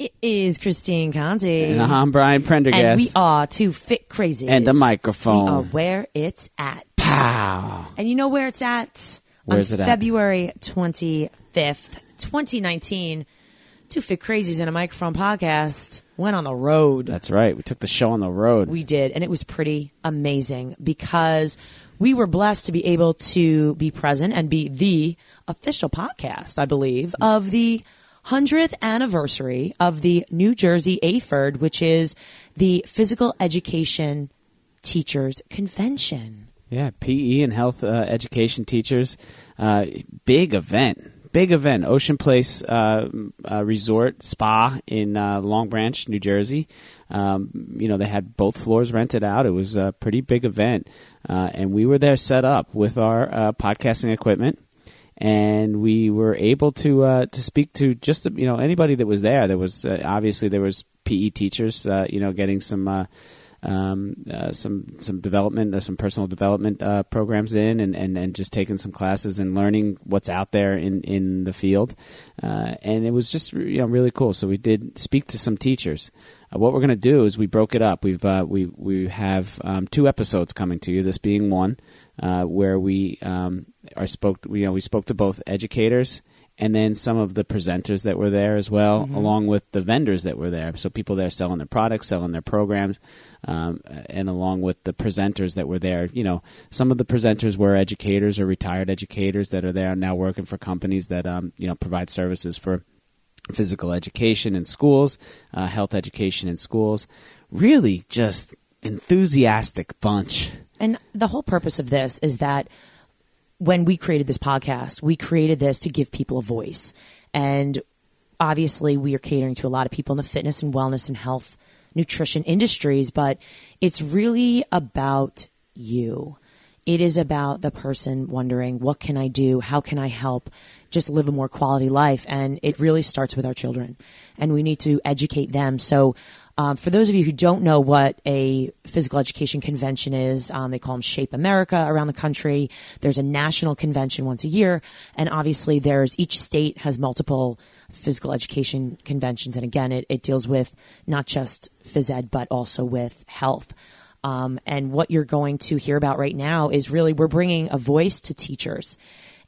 It is Christine Conti. And I'm Brian Prendergast. And we are two fit crazy. And a microphone. We are where it's at. Pow. And you know where it's at? Where's it at? February 25th, 2019, Two Fit Crazies and a Microphone podcast went on the road. That's right. We took the show on the road. We did, and it was pretty amazing because we were blessed to be able to be present and be the official podcast, I believe, of the 100th anniversary of the New Jersey AHPERD, which is the Physical Education Teachers Convention. yeah, PE and health uh, education teachers. Uh, big event. Big event. Ocean Place uh, uh, Resort Spa in uh, Long Branch, New Jersey. Um, you know, they had both floors rented out. It was a pretty big event. Uh, and we were there set up with our podcasting equipment. And we were able to uh, to speak to just you know anybody that was there. There was uh, obviously there was PE teachers, uh, you know, getting some. Uh, um, uh, some some development, uh, some personal development programs in, and, and, and just taking some classes and learning what's out there in, in the field, and it was just you know really cool. So we did speak to some teachers. What we're going to do is we broke it up. We've uh, we we have um, two episodes coming to you. This being one, uh, where we um, are spoke. You know, we spoke to both educators and then some of the presenters that were there as well, along with the vendors that were there. So people there selling their products, selling their programs, um, and along with the presenters that were there. You know, some of the presenters were educators or retired educators that are there now working for companies that um, you know provide services for physical education in schools, uh, health education in schools. Really, just enthusiastic bunch. And the whole purpose of this is that when we created this podcast, we created this to give people a voice. And obviously, we are catering to a lot of people in the fitness and wellness and health nutrition industries, but it's really about you. It is about the person wondering, what can I do? How can I help just live a more quality life? And it really starts with our children. And we need to educate them. So, um, for those of you who don't know what a physical education convention is, um, they call them Shape America around the country. There's a national convention once a year. And obviously, there's each state has multiple physical education conventions. And again, it, it deals with not just phys ed, but also with health. Um, and what you're going to hear about right now is really we're bringing a voice to teachers.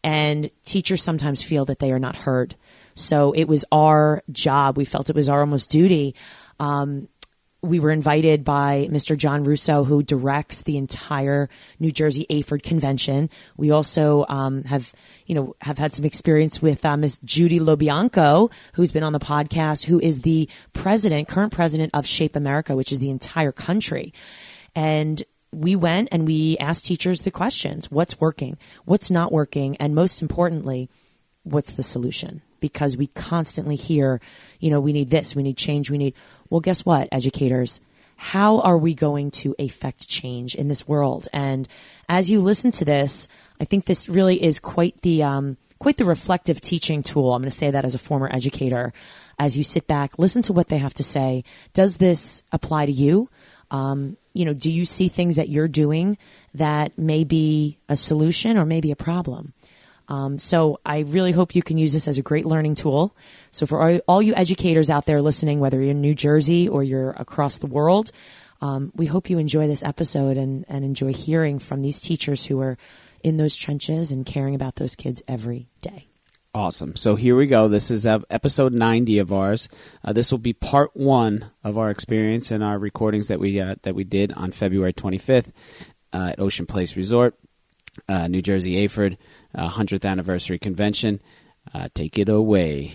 And teachers sometimes feel that they are not heard. So it was our job. We felt it was our almost duty. Um, we were invited by Mr. John Russo, who directs the entire New Jersey AHPERD convention. We also um, have, you know, have had some experience with uh, Miss Judy LoBianco, who's been on the podcast, who is the president, current president of Shape America, which is the entire country. And we went and we asked teachers the questions: What's working? What's not working? And most importantly, what's the solution? Because we constantly hear, you know, we need this, we need change, we need. Well, guess what, educators? How are we going to affect change in this world? And as you listen to this, I think this really is quite the um, quite the reflective teaching tool. I'm going to say that as a former educator. As you sit back, listen to what they have to say. Does this apply to you? Um, you know, do you see things that you're doing that may be a solution or maybe a problem? Um, so I really hope you can use this as a great learning tool. So for all, all you educators out there listening, whether you're in New Jersey or you're across the world, um, we hope you enjoy this episode and, and enjoy hearing from these teachers who are in those trenches and caring about those kids every day. Awesome. So here we go. This is episode 90 of ours. Uh, this will be part one of our experience and our recordings that we uh, that we did on February 25th uh, at Ocean Place Resort, uh, New Jersey AHPERD, uh, 100th anniversary convention. Uh, take it away.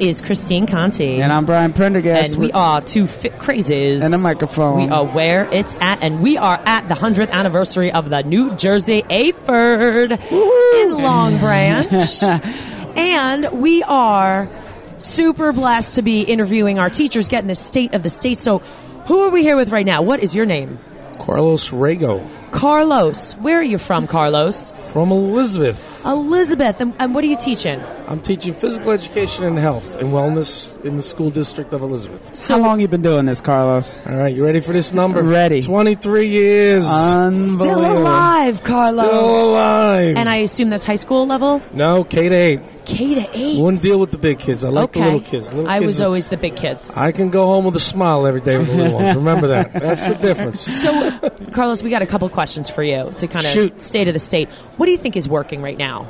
Is Christine Conti. And I'm Brian Prendergast. And we are two fit crazies. And a microphone. We are where it's at, and we are at the 100th anniversary of the New Jersey AHPERD in Long Branch. and we are super blessed to be interviewing our teachers, getting the state of the state. So, who are we here with right now? What is your name? Carlos Rago. Carlos. Where are you from, Carlos? From Elizabeth. Elizabeth. And, and what are you teaching? I'm teaching physical education and health and wellness in the school district of Elizabeth. So, How long you been doing this, Carlos? All right, you ready for this number? Ready. 23 years. Still alive, Carlos. Still alive. And I assume that's high school level? No, K to 8. K to 8. Wouldn't deal with the big kids. I like okay. the little kids. Little I kids was are, always the big kids. I can go home with a smile every day with the little ones. Remember that. That's the difference. So, Carlos, we got a couple questions for you to kind of Shoot. state of the state. What do you think is working right now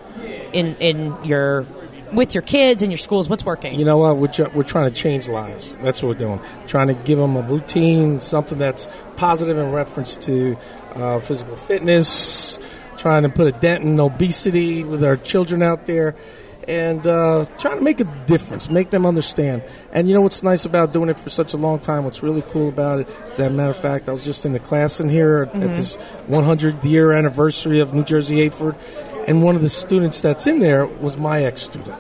in in your with your kids and your schools? What's working? You know what? We're, tr- we're trying to change lives. That's what we're doing. Trying to give them a routine, something that's positive in reference to uh, physical fitness. Trying to put a dent in obesity with our children out there, and uh, trying to make a difference, make them understand. And you know what's nice about doing it for such a long time? What's really cool about it is, as a matter of fact, I was just in the class in here at, at this 100th year anniversary of New Jersey AHPERD, and one of the students that's in there was my ex student.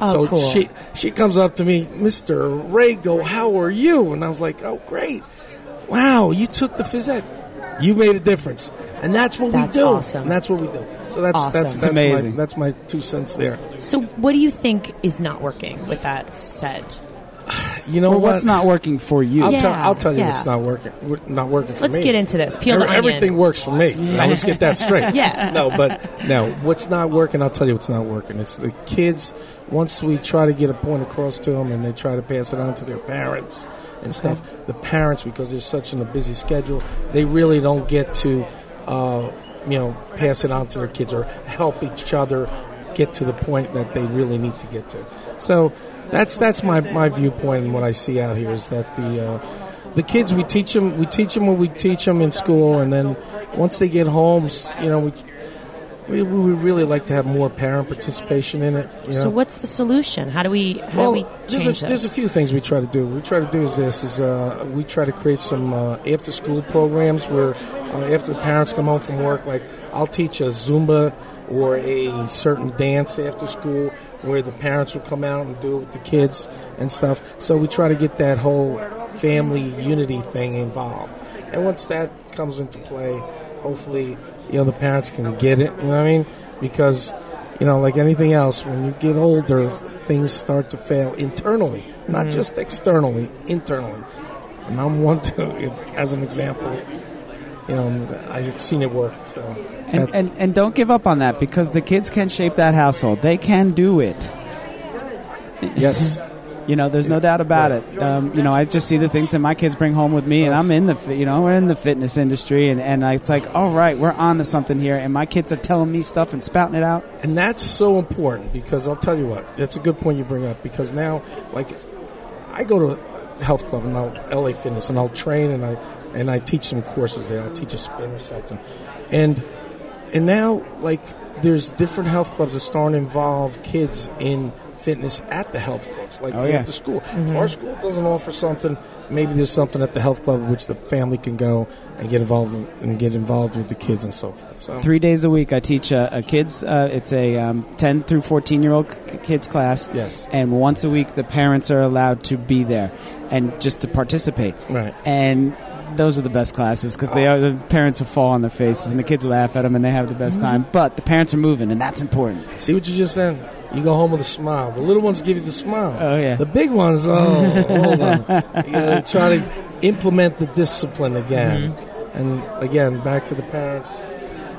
Oh, so cool. she she comes up to me, Mr. Rago, how are you? And I was like, oh, great. Wow, you took the phys ed. You made a difference. And that's what That's we do. awesome. And that's what we do. So that's Awesome. that's, It's that's amazing. My, that's my two cents there. So, what do you think is not working with that said? You know Well, what? what's not working for you? I'll, Yeah, tell, I'll tell you yeah. what's not working. Not working for me. Let's me. get into this. Peel the Every- onion. Everything works for me. Now, let's get that straight. Yeah. No, but now What's not working? I'll tell you what's not working. It's the kids. Once we try to get a point across to them, and they try to pass it on to their parents and stuff. The parents, because they're such in a busy schedule, they really don't get to, uh, you know, pass it on to their kids or help each other get to the point that they really need to get to. So that's that's my, my viewpoint and what I see out here is that the uh, the kids we teach them we teach them what we teach them in school and then once they get home you know we we, we would really like to have more parent participation in it. You know? So, what's the solution? How do we how well, do we there's change a, there's a few things we try to do. What we try to do is this: is uh, we try to create some uh, after-school programs where uh, after the parents come home from work, like I'll teach a Zumba or a certain dance after school, where the parents will come out and do it with the kids and stuff. So we try to get that whole family unity thing involved. And once that comes into play, hopefully, you know, the parents can get it. You know what I mean? Because you know, like anything else, when you get older, things start to fail internally, not mm-hmm. just externally, internally. And I'm one to, if, as an example, you know, I've seen it work. So, And, and and don't give up on that because the kids can shape that household. They can do it. yes, You know, there's no doubt about it. Um, you know, I just see the things that my kids bring home with me, and I'm in the, you know, we're in the fitness industry, and, and it's like, all right, we're on to something here, and my kids are telling me stuff and spouting it out. and that's so important because I'll tell you what, that's a good point you bring up because now, like, I go to a health club and I'll LA Fitness and I'll train and I and I teach some courses there. I'll teach a spin or something, and and now like there's different health clubs that start to involve kids in fitness at the health clubs, like Oh, yeah. after school. If our school doesn't offer something, maybe there's something at the health club which the family can go and get involved in, and get involved with the kids and so forth. So Three days a week, I teach a, a kids. Uh, it's a um, 10 through 14 year old k- kids class. yes, And once a week, the parents are allowed to be there and just to participate. right. And those are the best classes because they are the parents will fall on their faces and the kids laugh at them and they have the best time. But the parents are moving, and that's important. See what you just said? You go home with a smile. The little ones give you the smile. Oh yeah. The big ones, oh, hold on. You gotta try to implement the discipline again. Mm-hmm. And again, back to the parents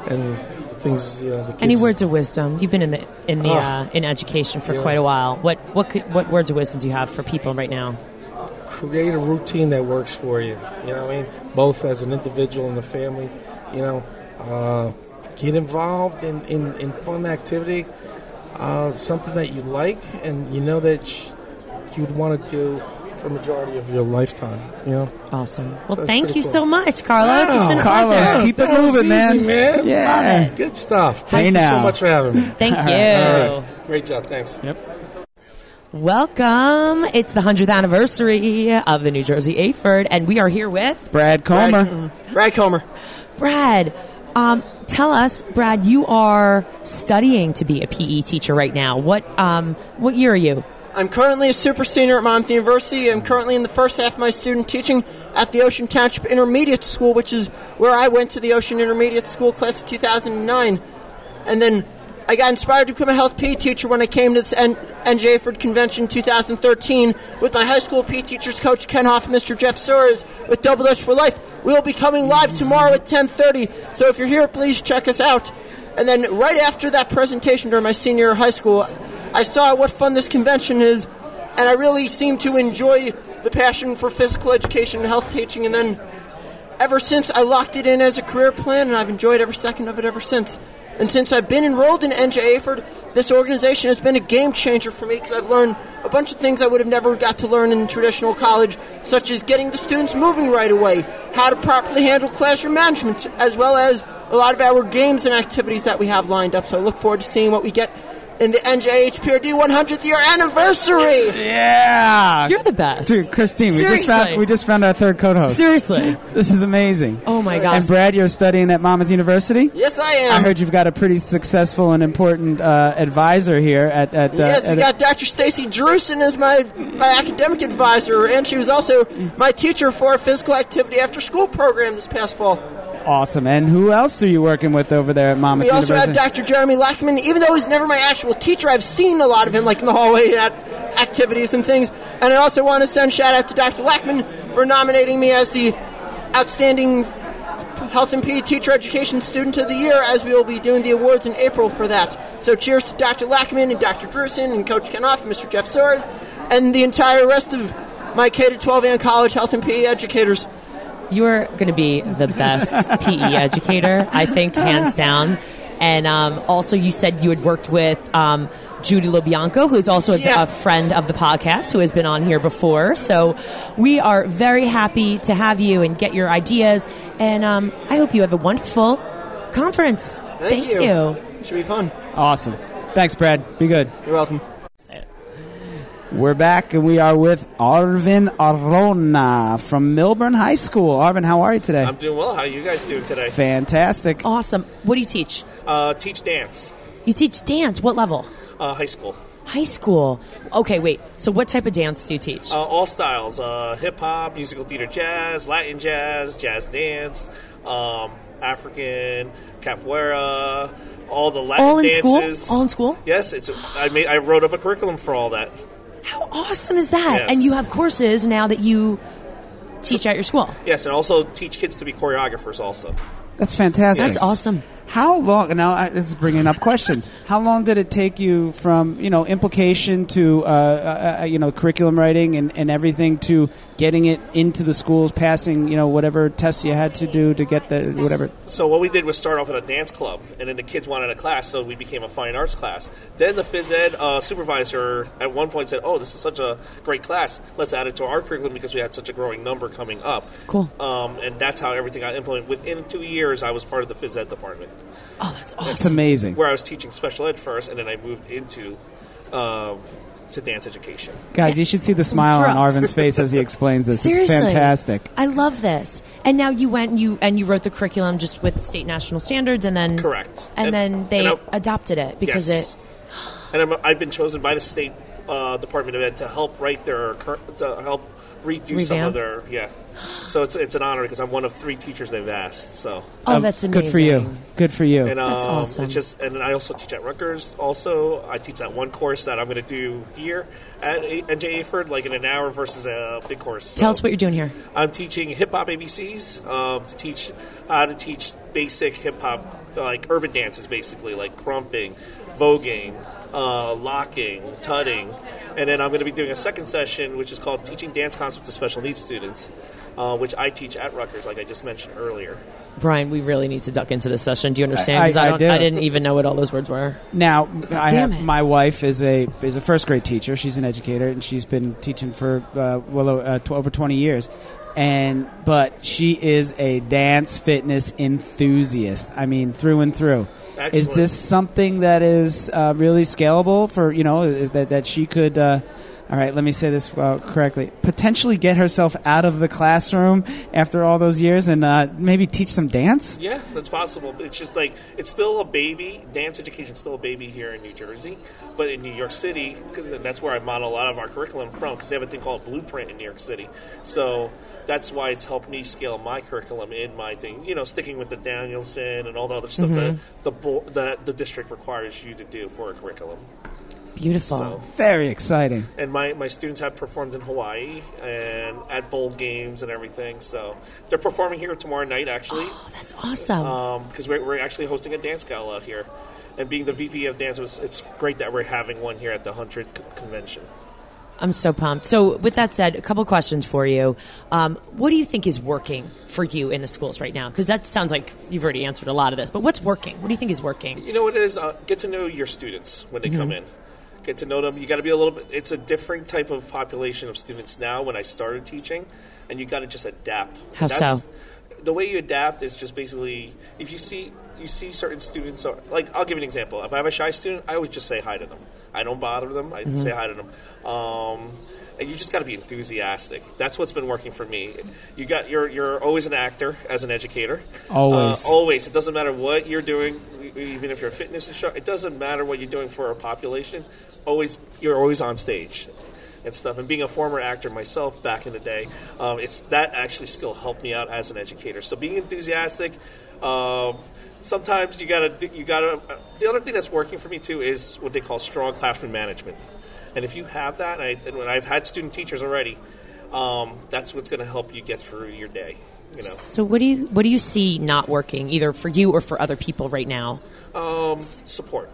and things, you know, the kids. Any words of wisdom? You've been in the in the Oh. uh, in education for Yeah. quite a while. What what could, what words of wisdom do you have for people right now? Create a routine that works for you. You know what I mean? Both as an individual and the family. You know, uh, get involved in, in, in fun activity, uh, something that you like and you know that you'd want to do for a majority of your lifetime. You know? Awesome. Well, that's thank you cool. so much, Carlos. it's Wow. been a Carlos, pleasure. keep it That moving, man. easy, man. Yeah. Good stuff. Hey Thank you so much for having me. Thank you. All right. Great job. Thanks. Yep. Welcome. It's the 100th anniversary of the New Jersey AHPERD, and we are here with Brad Comer. Brad, Brad Comer. Brad. Um, tell us, Brad, you are studying to be a PE teacher right now. What, um, what year are you? I'm currently a super senior at Monmouth University. I'm currently in the first half of my student teaching at the Ocean Township Intermediate School, which is where I went to the Ocean Intermediate School class of 2009. And then I got inspired to become a health PE teacher when I came to this N- NJ convention in 2013 with my high school PE teachers coach Ken Hoff Mr. Jeff Suarez with Double Dutch for Life. We will be coming live tomorrow at 10:30. So if you're here, please check us out. And then right after that presentation during my senior high school, I saw what fun this convention is, and I really seemed to enjoy the passion for physical education and health teaching. And then ever since, I locked it in as a career plan, and I've enjoyed every second of it ever since. And since I've been enrolled in NJ AHPERD, this organization has been a game changer for me because I've learned a bunch of things I would have never got to learn in traditional college, such as getting the students moving right away, how to properly handle classroom management, as well as a lot of our games and activities that we have lined up. So I look forward to seeing what we get in the NJHPRD 100th year anniversary. Yeah. You're the best. Dude, Christine, we just found we just found our third co-host. Seriously. This is amazing. Oh my gosh. And Brad, you're studying at Monmouth University. Yes, I am. I heard you've got a pretty successful and important uh, advisor here at at. Uh, Yes, we at- got Dr. Stacy Drewson as my, my academic advisor, and she was also my teacher for a physical activity after school program this past fall. Awesome. And who else are you working with over there at Monmouth We also University? have Dr. Jeremy Lackman. Even though he's never my actual teacher, I've seen a lot of him, like in the hallway at activities and things. And I also want to send shout out to Dr. Lackman for nominating me as the outstanding health and PE teacher education student of the year, as we will be doing the awards in April for that. So cheers to Dr. Lackman and Dr. Drusen and Coach Kenoff and Mr. Jeff Soares and the entire rest of my K to 12 and college health and PE educators. You're going to be the best PE educator, I think, hands down. And um, also, you said you had worked with um, Judy LoBianco, who's also a, Yeah. a friend of the podcast, who has been on here before. So we are very happy to have you and get your ideas. And um, I hope you have a wonderful conference. Thank, you. Should be fun. awesome. Thanks, Brad. Be good. You're welcome. We're back, and we are with Arvin Arona from Millburn High School. Arvin, how are you today? I'm doing well. How are you guys doing today? Fantastic. Awesome. What do you teach? Uh, teach dance, You teach dance. What level? uh, high school, High school. Okay, wait. So, what type of dance do you teach? uh, all styles: uh, hip hop, musical theater, jazz, Latin jazz, jazz dance, um, African, capoeira, all the Latin All in school? All in school? Yes, it's. I made. I wrote up a curriculum for all that. How awesome is that? Yes. And you have courses now that you teach at your school. Yes, and also teach kids to be choreographers. Also, That's fantastic. That's awesome. How long? Now I, this is bringing up questions. How long did it take you from you know implication to uh, uh, uh, you know curriculum writing and, and everything to getting it into the schools, passing you know whatever tests you had to do to get the whatever? So what we did was start off at a dance club, and then the kids wanted a class, so we became a fine arts class. Then the phys ed uh, supervisor at one point said, "Oh, this is such a great class. Let's add it to our curriculum because we had such a growing number coming up." Cool. Um, and that's how everything got implemented. Within two years, I was part of the phys ed department, Oh, that's It's awesome. amazing, where I was teaching special ed first, and then I moved into um, to dance education. guys. You should see the smile on Arvin's face as he explains this. Seriously. It's fantastic. I love this. And now you went and you and you wrote the curriculum just with state national standards, and then Correct. and, And- then they and adopted it because Yes. it. and I'm, I've been chosen by the state uh, Department of Ed to help write their cur- to help redo some of their yeah. So it's it's an honor because I'm one of three teachers they've asked. So Oh, Um, that's amazing. Good for you. Good for you. and um, That's awesome. It's just and I also teach at Rutgers. Also, I teach that one course that I'm going to do here at A- NJ AHPERD, like in an hour versus a big course. Tell us what you're doing here. I'm teaching hip hop ABCs um, to teach how to teach basic hip hop, like urban dances, basically like krumping, voguing, uh, locking, tutting, and then I'm going to be doing a second session, which is called Teaching Dance Concepts to Special Needs Students, uh, which I teach at Rutgers, like I just mentioned earlier. Brian, we really need to duck into this session. Do you understand? I- 'Cause I, I don't. do. I didn't even know what all those words were. Now, I Damn have, it. my wife is a is a first grade teacher. She's an educator, and she's been teaching for uh, well uh, tw- over twenty years. and but she is a dance fitness enthusiast. I mean, through and through. Is this something that is uh, really scalable for you know is that that she could? All right, let me say this uh, correctly. Potentially get herself out of the classroom after all those years and uh, maybe teach some dance. Yeah, that's possible. It's just like it's still a baby. Dance education is still a baby here in New Jersey, but in New York City, 'cause that's where I model a lot of our curriculum from. Because they have a thing called Blueprint in New York City, so that's why it's helped me scale my curriculum in my thing. You know, sticking with the Danielson and all the other stuff that the that the district requires you to do for a curriculum. Beautiful. So, Very exciting. and my, my students have performed in Hawaii and at bowl games and everything. So they're performing here tomorrow night, actually. Oh, that's awesome. because we're, we're actually hosting a dance gala here. And being the VP of dance, was, it's great that we're having one here at the 100 c- convention. I'm so pumped. So, with that said, a couple questions for you. Um, what do you think is working for you in the schools right now? Because that sounds like you've already answered a lot of this. But what's working? What do you think is working? You know what it is? Uh, get to know your students when they Mm-hmm. come in. Get to know them. You got to be a little bit. It's a different type of population of students now. When I started teaching, and you got to just adapt. How That's- so? The way you adapt is just basically if you see you see certain students are like I'll give you an example. If I have a shy student, I always just say hi to them. I don't bother them. I Mm-hmm. say hi to them. Um, and you just got to be enthusiastic. That's what's been working for me. You got you're you're always an actor as an educator. Always. Uh, always. It doesn't matter what you're doing, even if you're a fitness instructor. It doesn't matter what you're doing for a population. Always, you're always on stage and stuff. And being a former actor myself back in the day, um, it's that actually skill helped me out as an educator. So being enthusiastic. Um, sometimes you gotta you gotta. Uh, the other thing that's working for me too is what they call strong classroom management. And if you have that, and, I, and when I've had student teachers already, um, that's what's going to help you get through your day. You know. So, what do you what do you see not working either for you or for other people right now? support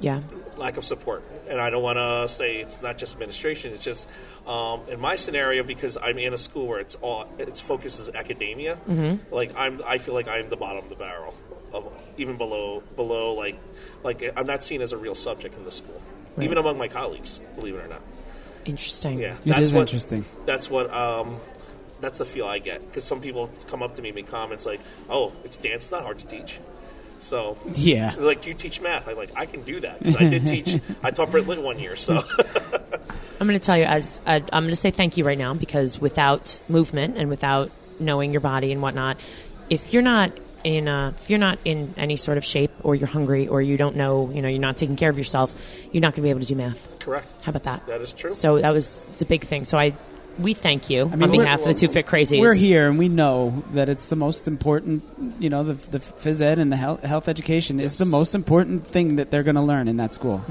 Yeah. lack of support and i don't want to say it's not just administration it's just um, in my scenario because i'm in a school where it's all its focus is academia mm-hmm. like i'm i feel like i'm the bottom of the barrel of even below below like like i'm not seen as a real subject in the school even among my colleagues believe it or not Interesting. yeah It is what, interesting. that's what um that's the feel i get because some people come up to me and make comments like oh it's dance it's not hard to teach so Yeah. like you teach math. I like I can do that 'cause I did teach. I taught Brit Lit one year, so I'm going to tell you as I, I'm going to say thank you right now because without movement and without knowing your body and whatnot, if you're not in uh, if you're not in any sort of shape or you're hungry or you don't know you know you're not taking care of yourself, you're not going to be able to do math. correct. How about that? That is true. So that was it's a big thing. So I we thank you I mean, on behalf of the two fit crazies. We're here and we know that it's the most important, you know, the, the phys ed and the health, health education is the most important thing that they're going to learn in that school.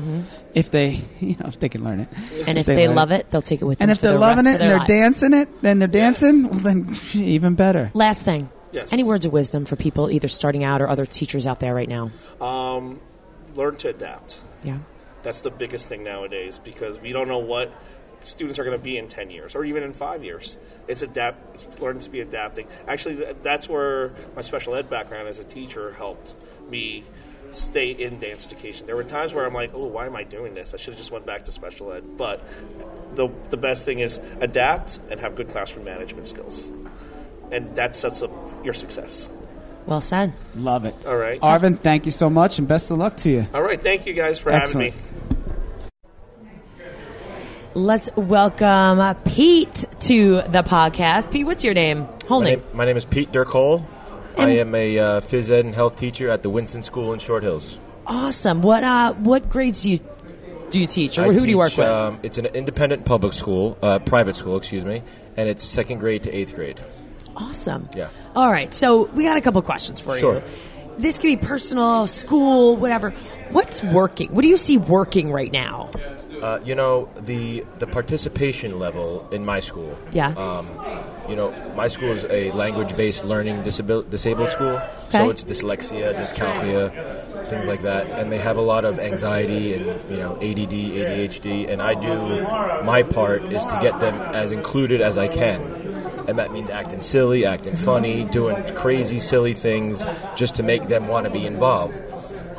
If they, you know, if they can learn it. Mm-hmm. And if they, learn love it, they'll take it with them. And if for they're the loving it and they're lives. dancing it, then they're dancing, well, then even better. Last thing. Yes. Any words of wisdom for people either starting out or other teachers out there right now? Learn to adapt. Yeah. That's the biggest thing nowadays because we don't know what students are going to be in 10 years or even in 5 years. It's adapt it's learning to be adapting. Actually that's where my special ed background as a teacher helped me stay in dance education. There were times where I'm like, "Oh, why am I doing this? I should have just went back to special ed." But the the best thing is adapt and have good classroom management skills. And that sets up your success. Well said. Love it. All right. Arvin, thank you so much and best of luck to you. All right, thank you guys for Excellent. having me. Let's welcome Pete to the podcast. Pete, what's your name? Whole My name. name, my name is Pete Dirkole. I am a uh, phys ed and health teacher at the Winston School in Short Hills. Awesome. What uh what grades do you do you teach or I who do you work teach, with? Um, it's an independent public school, uh, private school, excuse me, and it's second grade to eighth grade. awesome. yeah. All right. So we got a couple questions for Sure. you. This could be personal, school, whatever. What's working? What do you see working right now? Uh, you know the the participation level in my school. Yeah. Um, you know, my school is a language-based learning disabil- disabled school, Okay. so it's dyslexia, dyscalculia, things like that, and they have a lot of anxiety and you know ADD, ADHD, and I do my part is to get them as included as I can, and that means acting silly, acting funny, doing crazy, silly things just to make them want to be involved.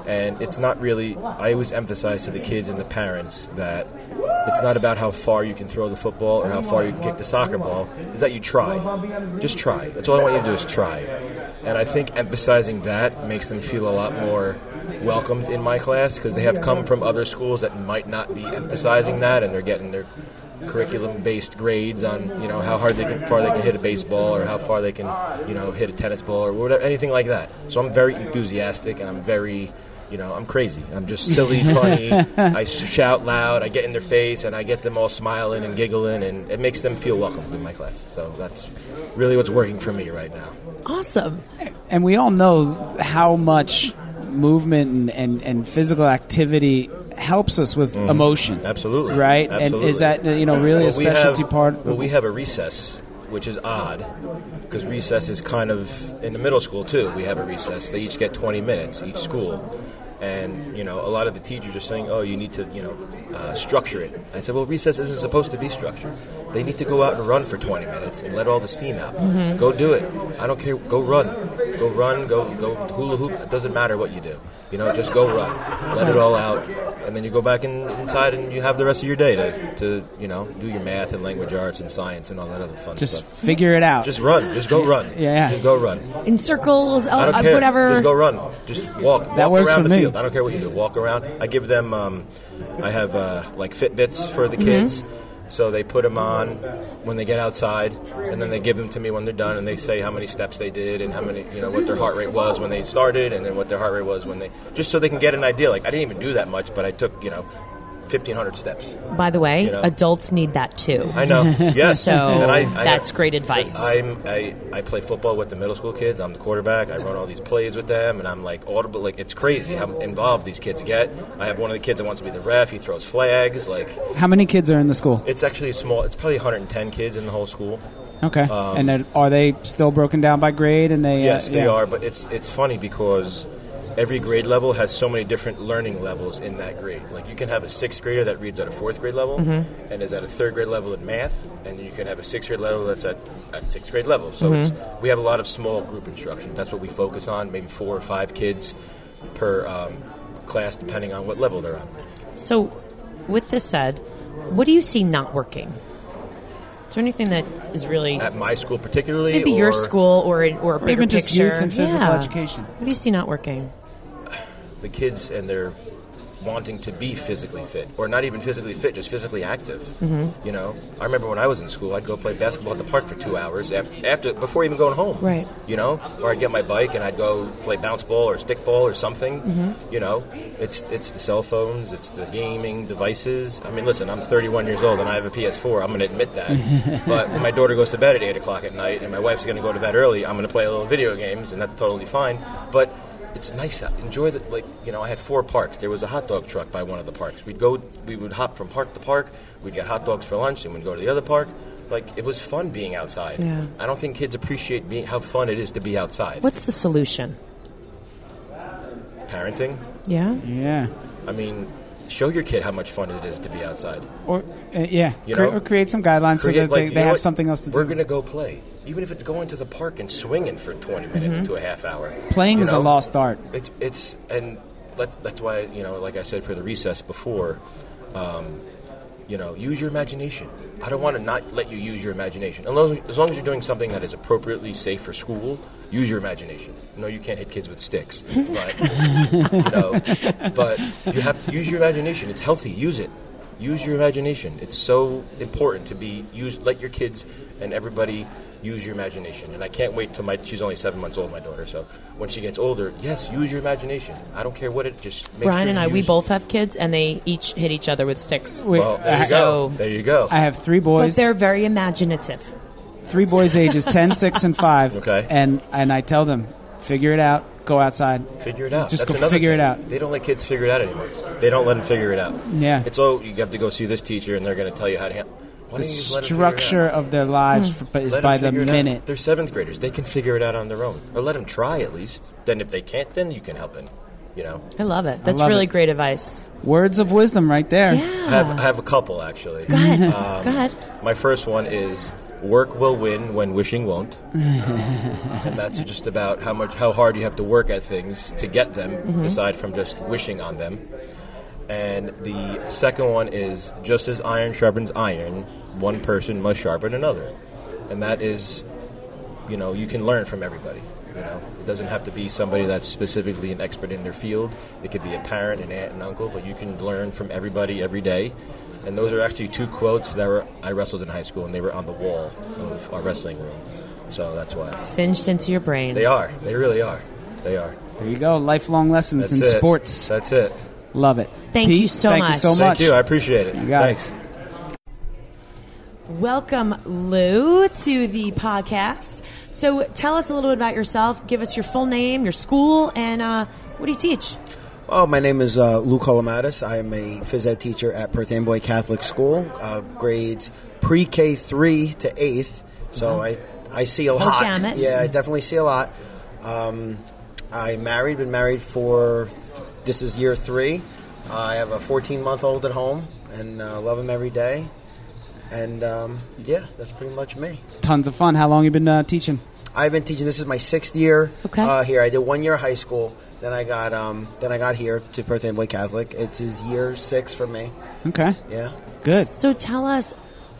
And it's not really, I always emphasize to the kids and the parents that it's not about how far you can throw the football or how far you can kick the soccer ball, is that you try. Just try. That's all I want you to do is try. And I think emphasizing that makes them feel a lot more welcomed in my class because they have come from other schools that might not be emphasizing that and they're getting their curriculum based grades on you know how hard they can far they can hit a baseball or how far they can you know hit a tennis ball or whatever anything like that so i'm very enthusiastic and i'm very you know i'm crazy i'm just silly funny i shout loud i get in their face and i get them all smiling and giggling and it makes them feel welcome in my class so that's really what's working for me right now Awesome. and we all know how much movement and, and, and physical activity helps us with emotion. Mm-hmm. Absolutely. Right? And Absolutely. is that, you know, really a Well, we specialty have- part? Well, we have a recess, which is odd because recess is kind of in the middle school too. We have a recess. They each get 20 minutes each school, and you know a lot of the teachers are saying, "Oh, you need to you know uh, structure it." I said, "Well, recess isn't supposed to be structured. They need to go out and run for 20 minutes and let all the steam out. Go do it. I don't care. Go run. Go run. Go go hula hoop. It doesn't matter what you do. You know, just go run. Let it all out, and then you go back in, inside and you have the rest of your day to, to you know do your math and language arts and science and all that other fun Just stuff. figure it out. Just run. Just go run. Yeah. Just go run. In circles, I uh, don't care. whatever. Just go run. Just walk. That walk works around for the me. field. I don't care what you do. Walk around. I give them. Um, I have uh, like Fitbits for Mm-hmm. the kids. So they put them on when they get outside, and then they give them to me when they're done, and they say how many steps they did and how many, you know, what their heart rate was when they started, and then what their heart rate was when they, just so they can get an idea. Like I didn't even do that much, but I took, you know, fifteen hundred steps. By the way, You know. adults need that too. I know. Yes. So And I- I- that's great advice. I'm, I, I play football with the middle school kids. I'm the quarterback. I run all these plays with them, and I'm like audible. Like it's crazy how involved these kids get. I have one of the kids that wants to be the ref. He throws flags. Like How many kids are in the school? it's actually small. It's probably 110 kids in the whole school. Okay. Um, and are they still broken down by grade? And they Yes, uh, they are. But it's it's funny because every grade level has so many different learning levels in that grade. Like you can have a sixth grader that reads at a fourth grade level and is at a third grade level in math, and you can have a sixth grade level that's at, at sixth grade level. So it's, we have a lot of small group instruction. That's what we focus on. Maybe four or five kids per um, class, depending on what level they're on. So, with this said, what do you see not working? Is there anything that is really At my school, particularly, maybe your school or in, or a Or bigger even just picture? youth and physical Yeah. education. What do you see not working? The kids and their wanting to be physically fit, or not even physically fit, just physically active. Mm-hmm. You know, I remember when I was in school, I'd go play basketball at the park for two hours after, after before even going home. Right. You know, or I'd get my bike and I'd go play bounce ball or stick ball or something. Mm-hmm. You know, it's it's the cell phones, it's the gaming devices. I mean, listen, I'm 31 years old and I have a PS4. I'm going to admit that. but when my daughter goes to bed at eight o'clock at night and my wife's going to go to bed early, I'm going to play a little video games, and that's totally fine. But it's nice out. Enjoy the like. You know, I had four parks. There was a hot dog truck by one of the parks. We'd go. We would hop from park to park. We'd get hot dogs for lunch, and we'd go to the other park. Like it was fun being outside. Yeah. I don't think kids appreciate being how fun it is to be outside. What's the solution? Parenting. Yeah. Yeah. I mean, show your kid how much fun it is to be outside. Or uh, yeah, You Cre- know? or create some guidelines so that like, they, they have what? something else to do. We're gonna go play, even if it's going to the park and swinging for 20 minutes to a half hour. Playing is a lost art. It's it's and that's that's why you know, like I said for the recess before, um, you know, use your imagination. I don't want to not let you use your imagination. As long as, as long as you're doing something that is appropriately safe for school, use your imagination. No, you can't hit kids with sticks, but you know, but you have to use your imagination. It's healthy. Use it. Use your imagination. It's so important to be use. Let your kids and everybody use your imagination. And I can't wait till my. She's only seven months old, my daughter. So when she gets older, yes, use your imagination. I don't care what it. Just make Brian sure and I, we use- both have kids, and they each hit each other with sticks. Wait, Well, there you So- go. There you go. I have three But boys. they're very imaginative. three boys ages 10, 6, and 5. Okay. And and I tell them, figure it out, go outside. Figure it out. Just That's go another figure it out. They don't let kids figure it out anymore. They don't let them figure it out. Yeah. It's oh, you have to go see this teacher, and they're going to tell you how to. handle Why the don't you just let 'em figure it out? structure of their lives f- but is Let 'em by the figure it out. minute. They're seventh graders. They can figure it out on their own, or let them try at least. Then, if they can't, then you can help them. You know, I love it. That's love really it. great advice. Words of wisdom right there. I have, I have a couple actually. Go ahead. Um, Go ahead. My first one is work will win when wishing won't, and that's just about how much how hard you have to work at things to get them, aside from just wishing on them. And the second one is just as iron sharpens iron, one person must sharpen another, and that is, you know, you can learn from everybody. You know, it doesn't have to be somebody that's specifically an expert in their field. It could be a parent, an aunt, and uncle, but you can learn from everybody every day. And those are actually two quotes that were I wrestled in high school, and they were on the wall of our wrestling room. So that's why Singed into your brain. they are. They really are. They are. There you go. Lifelong lessons That's in it. sports. That's it. Love it. Thank Pete, you so thank much. you so Thank you. I appreciate it. You got it. Thanks. Welcome, Lou, to the podcast. So tell us a little bit about yourself. Give us your full name, your school, and uh, what do you teach? Well, my name is uh, Lou Colomatis. I am a phys ed teacher at Perth Amboy Catholic School, uh, grades pre K three to eighth. So I I see a lot. gamut. Yeah, I definitely see a lot. Um, I'm married. Been married for this is year three. I have a 14 month old at home, and uh, love him every day. And um, yeah, that's pretty much me. Tons of fun. How long you been uh, teaching? I've been teaching. This is my sixth year Okay. uh, here. I did one year of high school. Then I got um, then I got here to Perth Amboy Catholic. It's his year six for me. Okay. Yeah. Good. So tell us,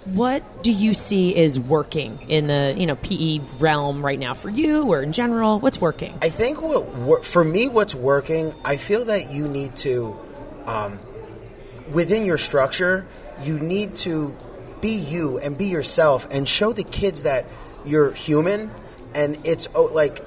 what do you see is working in the you know PE realm right now for you, or in general? What's working? I think what for me, what's working, I feel that you need to, um, within your structure, you need to be you and be yourself and show the kids that you're human. And it's oh, like,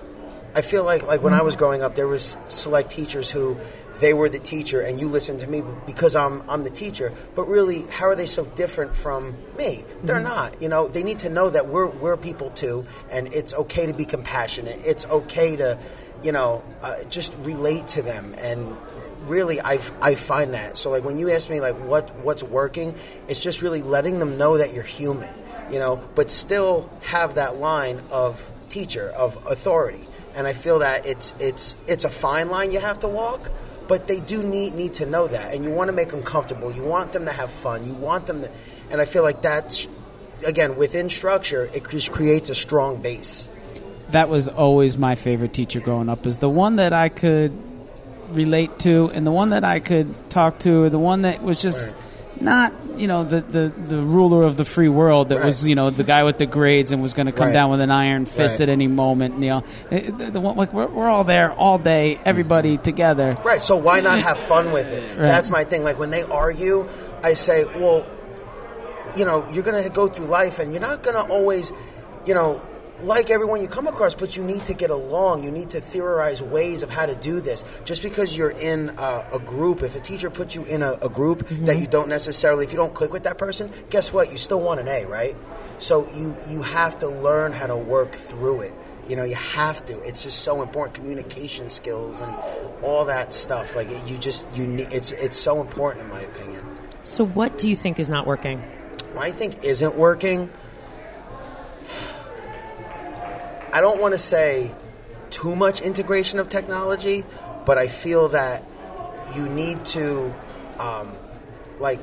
I feel like like when I was growing up, there was select teachers who they were the teacher and you listened to me because I'm I'm the teacher. But really, how are they so different from me? They're not. You know, they need to know that we're we're people too, and it's okay to be compassionate. It's okay to, you know, uh, just relate to them and. Really, I I find that so. Like when you ask me like what what's working, it's just really letting them know that you're human, you know, but still have that line of teacher of authority. And I feel that it's it's it's a fine line you have to walk, but they do need need to know that. And you want to make them comfortable. You want them to have fun. You want them to, and I feel like that's again within structure. It just creates a strong base. That was always my favorite teacher growing up. Is the one that I could relate to, and the one that I could talk to, or the one that was just. Not, you know, the, the, the ruler of the free world that Right. was, you know, the guy with the grades and was going to come Right. down with an iron fist Right. at any moment. You know, the, the one, like we're, we're all there all day, everybody mm-hmm. together. Right. So why not have fun with it? That's my thing. Like when they argue, I say, well, you know, you're going to go through life and you're not going to always, you know, like everyone you come across, but you need to get along. You need to theorize ways of how to do this. Just because you're in uh, a group, if a teacher puts you in a, a group that you don't necessarily, if you don't click with that person, guess what? You still want an A, right? So you you have to learn how to work through it. You know, you have to. It's just so important. Communication skills and all that stuff. Like you just you need. It's it's so important in my opinion. So what do you think is not working? What I think isn't working. I don't want to say too much integration of technology, but I feel that you need to, um, like,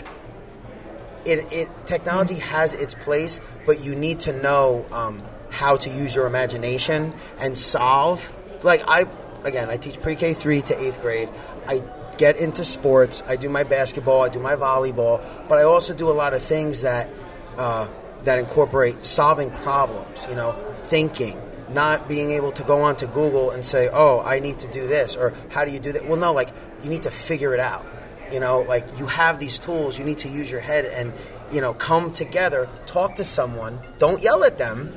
it, it technology has its place, but you need to know um, how to use your imagination and solve. Like I, again, I teach pre-K three to eighth grade. I get into sports. I do my basketball. I do my volleyball, but I also do a lot of things that uh, that incorporate solving problems. You know, thinking. Not being able to go onto Google and say, "Oh, I need to do this," or "How do you do that?" Well, no, like you need to figure it out. You know, like you have these tools, you need to use your head and, you know, come together, talk to someone, don't yell at them,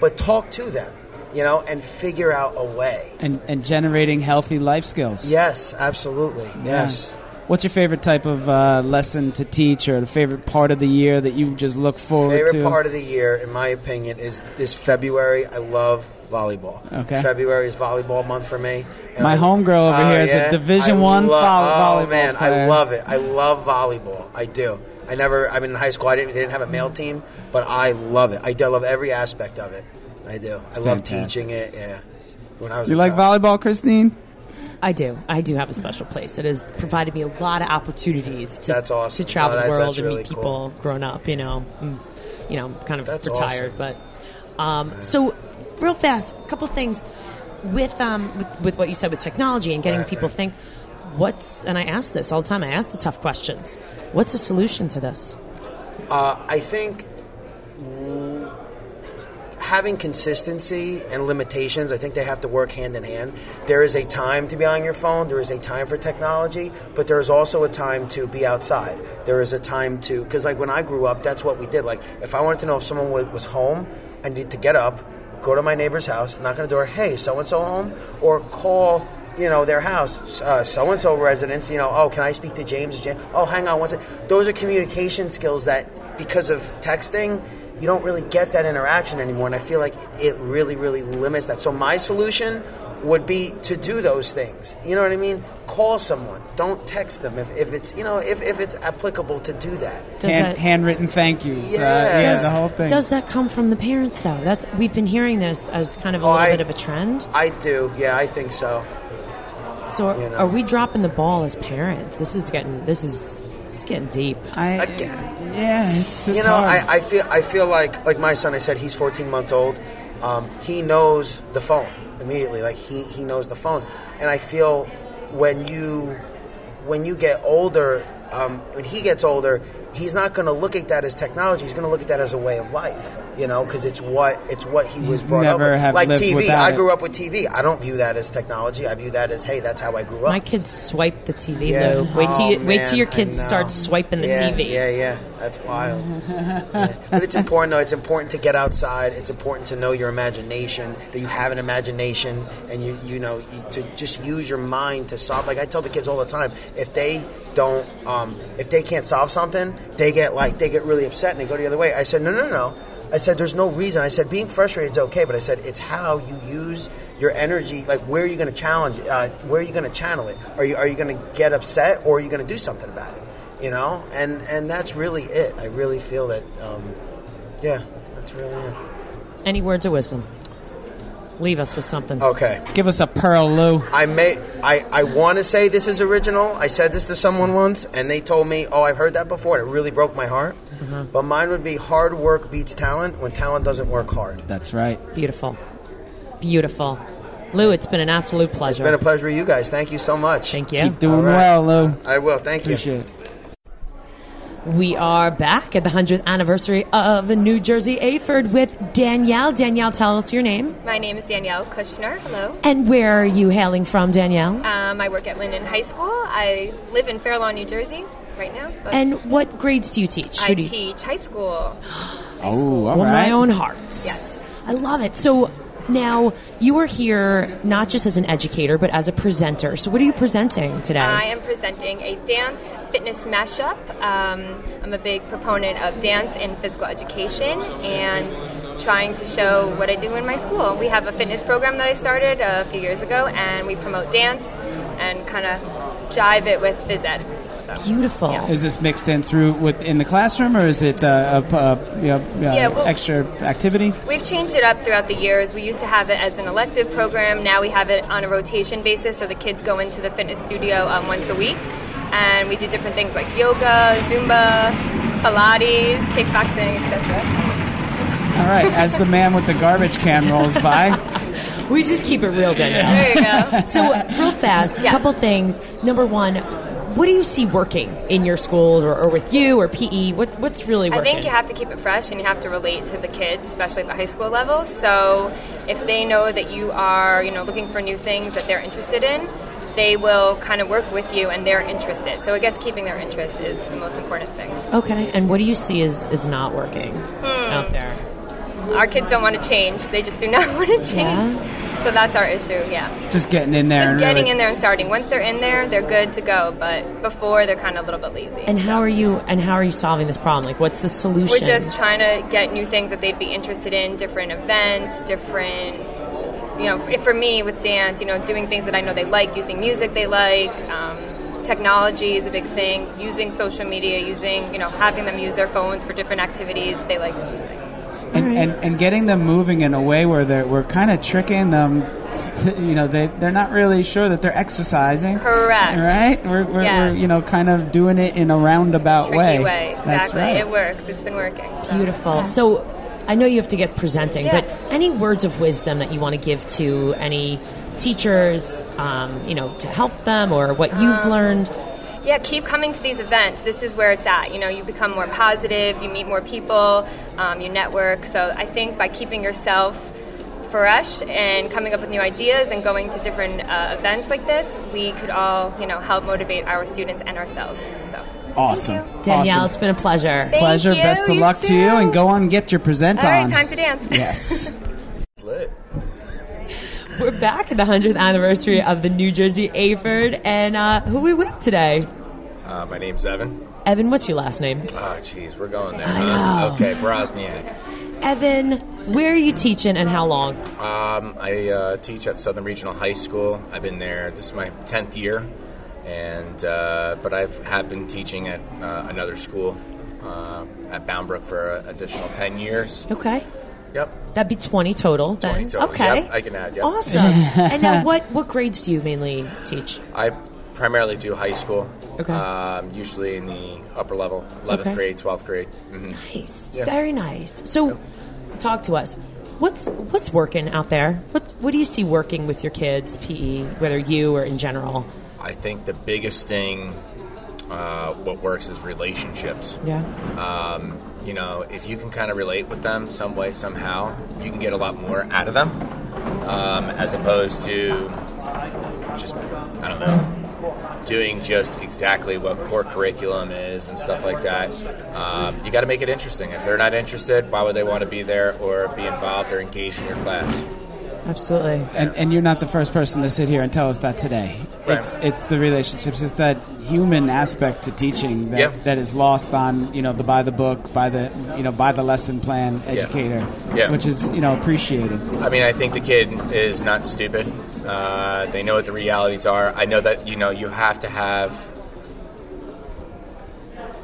but talk to them, you know, and figure out a way. And, and generating healthy life skills. Yes, absolutely. Yes. What's your favorite type of uh, lesson to teach, or the favorite part of the year that you just look forward Favorite to? Favorite part of the year, in my opinion, is this February. I love volleyball. Okay. February is volleyball month for me. And My I- homegirl over Oh, here is a? Division I One lo- vo- Oh volleyball man, player. I love it. I love volleyball. I do. I never. I mean, in high school, I didn't. They didn't have a male team, but I love it. I do. I love every aspect of it. I do. I love fantastic. teaching it. Yeah. When I was. Do you like college. volleyball, Christine? I do. I do have a special place. It has provided me a lot of opportunities to, That's awesome. to travel No, the world that's and really meet cool. people growing up, you know. Mm. you know, I'm kind of That's retired. awesome. But um, so, real fast, a couple things with um with, with what you said with technology and getting Right, people right. think. What's and I ask this all the time. I ask the tough questions. What's the solution to this? Uh, I think having consistency and limitations, I think they have to work hand in hand. There is a time to be on your phone, there is a time for technology, but there is also a time to be outside. There is a time to, because like when I grew up, that's what we did. Like if I wanted to know if someone was home, I needed to get up, go to my neighbor's house, knock on the door, hey, so and so home? Or call you know, their house, uh, so and so residents, you know, oh, can I speak to James? James? Oh, hang on one second. Those are communication skills that, because of texting, you don't really get that interaction anymore. And I feel like it really, really limits that. So my solution would be to do those things. You know what I mean? Call someone. Don't text them if, if it's, you know, if, if it's applicable to do that. Does Hand, that- handwritten thank yous. Uh, Yeah. yeah, Does- the whole thing. Does that come from the parents though? That's we've been hearing this as kind of a Oh, little I- bit of a trend. I do. Yeah, I think so. So are, you know. are we dropping the ball as parents? This is getting this is this is getting deep. I, Again. Yeah, it's, it's you know, hard. I, I feel I feel like like my son. I said he's 14 months old. Um, he knows the phone immediately. Like he he knows the phone, and I feel when you when you get older, um, when he gets older, he's not going to look at that as technology. He's going to look at that as a way of life. You know, because it's what it's what he was He's brought up with. Like TV, I grew up with TV. I don't view that as technology. I view that as hey, that's how I grew up. My kids swipe the TV, Yeah. Lou. Wait till Oh, you, wait till your kids start swiping the yeah, TV. Yeah, yeah, that's wild. Yeah. But it's important, though. It's important to get outside. It's important to know your imagination. That you have an imagination, and you you know you, to just use your mind to solve. Like I tell the kids all the time, if they don't, um, if they can't solve something, they get like they get really upset and they go the other way. I said, no, no, no. I said, there's no reason. I said, being frustrated is okay, but I said, it's how you use your energy. Like, where are you going to challenge? Uh, where are you going to channel it? Are you are you going to get upset, or are you going to do something about it? You know, and and that's really it. I really feel that. Um, yeah, that's really it. Any words of wisdom? Leave us with something. Okay. Give us a pearl, Lou. I may I, I want to say this is original. I said this to someone once, and they told me, "Oh, I've heard that before," and it really broke my heart. Uh-huh. But mine would be hard work beats talent when talent doesn't work hard. That's right. Beautiful, beautiful. Lou, it's been an absolute It's pleasure. been a pleasure with you guys. Thank you so much. Thank you. Keep doing All right. well, Lou. I will. Thank you. Appreciate it. We are back at the 100th anniversary of the New Jersey AHPERD with Danielle. Danielle, tell us your name. My name is Danielle Kushner. Hello. And where are you hailing from, Danielle? Um, I work at Linden High School. I live in Fair Lawn, New Jersey right now. But And what grades do you teach? I Who do you- teach high school. Oh, all Well, right. my own hearts. Yes. I love it. So now you are here not just as an educator, but as a presenter. So what are you presenting today? I am presenting a dance fitness mashup. Um, I'm a big proponent of dance and physical education and trying to show what I do in my school. We have a fitness program that I started a few years ago, and we promote dance and kind of jive it with phys ed. So, Beautiful. yeah. Is this mixed in through with in the classroom, or is it uh, a, a, you know, uh, Yeah, well- extra activity? We've changed it up throughout the years. We used to have it as an elective program. Now we have it on a rotation basis, so the kids go into the fitness studio um, once a week, and we do different things like yoga, Zumba, Pilates, kickboxing, etc. All right. As the man with the garbage can rolls by, We just keep it real, Danielle. There you go. So real fast, a Yes. couple things. Number one, what do you see working in your schools or, or with you or PE? What, what's really working? I think you have to keep it fresh and you have to relate to the kids, especially at the high school level. So if they know that you are, you know, looking for new things that they're interested in, they will kind of work with you and they're interested. So I guess keeping their interest is the most important thing. Okay, and what do you see is, is not working Hmm. out there? Our kids don't want to change. They just do not want to change. So that's our issue, yeah. just getting in there. Just getting really- in there and starting. Once they're in there, they're good to go. But before, they're kind of a little bit lazy. And how are you? And how are you solving this problem? Like, what's the solution? We're just trying to get new things that they'd be interested in, different events, different. You know, for, me with dance, you know, doing things that I know they like, using music they like. Um, technology is a big thing. Using social media, using you know, having them use their phones for different activities. They like those things. and, and, and getting them moving in a way where they're, we're kind of tricking them. You know, they they're not really sure that they're exercising. Correct. Right? We're, we're, Yes. we're you know kind of doing it in a roundabout Tricky way. way. Exactly. That's right. It works. It's been working. so. Beautiful. So I know you have to get presenting, Yeah. but any words of wisdom that you want to give to any teachers, um, you know, to help them or what you've Um, learned? Yeah, keep coming to these events. This is where it's at. You know, you become more positive, you meet more people, um, you network. So I think by keeping yourself fresh and coming up with new ideas and going to different uh, events like this, we could all, you know, help motivate our students and ourselves. So Awesome. Danielle, Awesome. it's been a pleasure. Thank Pleasure. you, Best of you luck to you, and go on and get your present All on. right, time to dance. yes. Lit. We're back at the 100th anniversary of the New Jersey AHPERD, and uh, who are we with today? Uh, my name's Evan. Evan, what's your last name? Oh, jeez, we're going there. Huh? Okay, Brosniak. Evan, where are you teaching and how long? Um, I uh, teach at Southern Regional High School. I've been there. This is my tenth year, and uh, but I've have been teaching at uh, another school uh, at Bound Brook for an additional ten years. Okay. Yep. That'd be 20 total then. 20 total. Okay. Yep, I can add, yep. Awesome. and now what, what grades do you mainly teach? I primarily do high school. Okay. Um, usually in the upper level, eleventh Okay. grade, twelfth grade. hmm Nice. Yeah. Very nice. So talk to us. What's what's working out there? What what do you see working with your kids, PE, whether you or in general? I think the biggest thing, uh, what works is relationships. Yeah. Um, you know, if you can kind of relate with them some way, somehow, you can get a lot more out of them, um, as opposed to just, I don't know, doing just exactly what core curriculum is and stuff like that. Um, you got to make it interesting. If they're not interested, why would they want to be there or be involved or engaged in your class? Absolutely. And, and you're not the first person to sit here and tell us that today. Right. It's it's the relationships. It's that human aspect to teaching that, Yeah. that is lost on you know the by the book, by the you know by the lesson plan educator, Yeah. which is you know appreciated. I mean, I think the kid is not stupid. Uh, they know what the realities are. I know that you know you have to have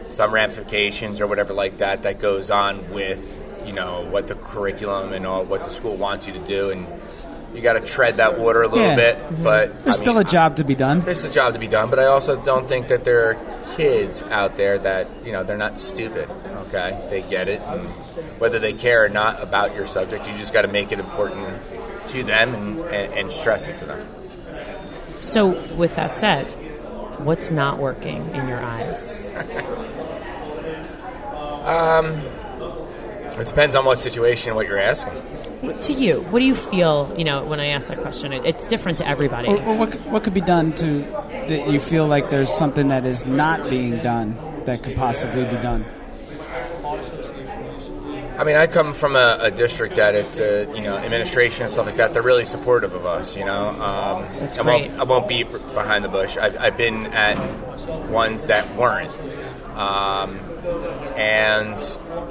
some ramifications or whatever like that that goes on with you know what the curriculum and all what the school wants you to do, and you got to tread that water a little Yeah. bit. But There's I still mean, a job to be done. there's a job to be done, but I also don't think that there are kids out there that you know they're not stupid. Okay, they get it, and whether they care or not about your subject, you just got to make it important to them and, and, and stress it to them. So with that said, what's not working in your eyes? um, It depends on what situation, and what you're asking. To you, what do you feel? You know, when I ask that question, it, it's different to everybody. What, what could be done to that you feel like there's something that is not being done that could possibly be done? I mean, I come from a, a district that it's, uh, you know, administration and stuff like that. They're really supportive of us. You know, um, That's I won't. I won't beat behind the bush. I've, I've been at ones that weren't, um, and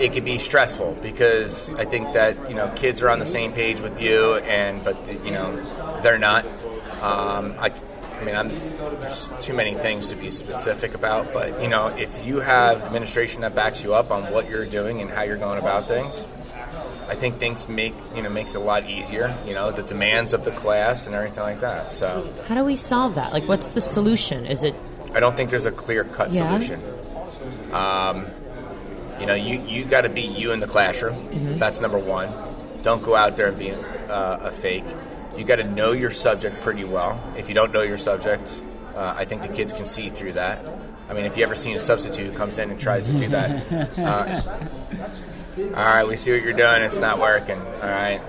it could be stressful because I think that you know kids are on the same page with you, and but you know they're not. Um, I, I mean, I'm, there's too many things to be specific about, but you know, if you have administration that backs you up on what you're doing and how you're going about things, I think things make you know makes it a lot easier. You know, the demands of the class and everything like that. So How do we solve that? Like, what's the solution? Is it I don't think there's a clear cut Yeah. solution. Um, you know, you you got to be you in the classroom. Mm-hmm. That's number one. Don't go out there and be uh, a fake. You got to know your subject pretty well. If you don't know your subject, uh, I think the kids can see through that. I mean, if you ever seen a substitute who comes in and tries to do that, uh, all right, we see what you're doing. It's not working. All right,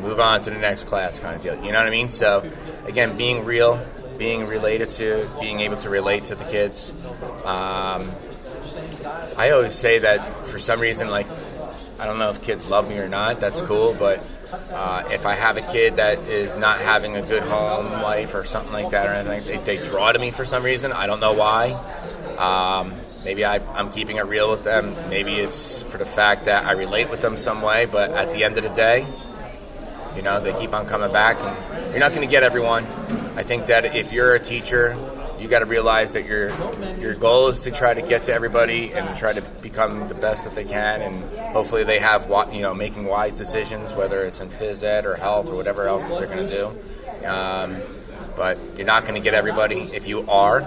move on to the next class, kind of deal. You know what I mean? So, again, being real, being related to, being able to relate to the kids. Um, I always say that for some reason, like, I don't know if kids love me or not. That's cool, but uh, if I have a kid that is not having a good home life or something like that, or anything, they, they draw to me for some reason. I don't know why. Um, maybe I, I'm keeping it real with them. Maybe it's for the fact that I relate with them some way. But at the end of the day, you know, they keep on coming back, and you're not going to get everyone. I think that if you're a teacher you got to realize that your your goal is to try to get to everybody and try to become the best that they can, and hopefully they have you know making wise decisions, whether it's in phys ed or health or whatever else that they're going to do. Um, but you're not going to get everybody. If you are,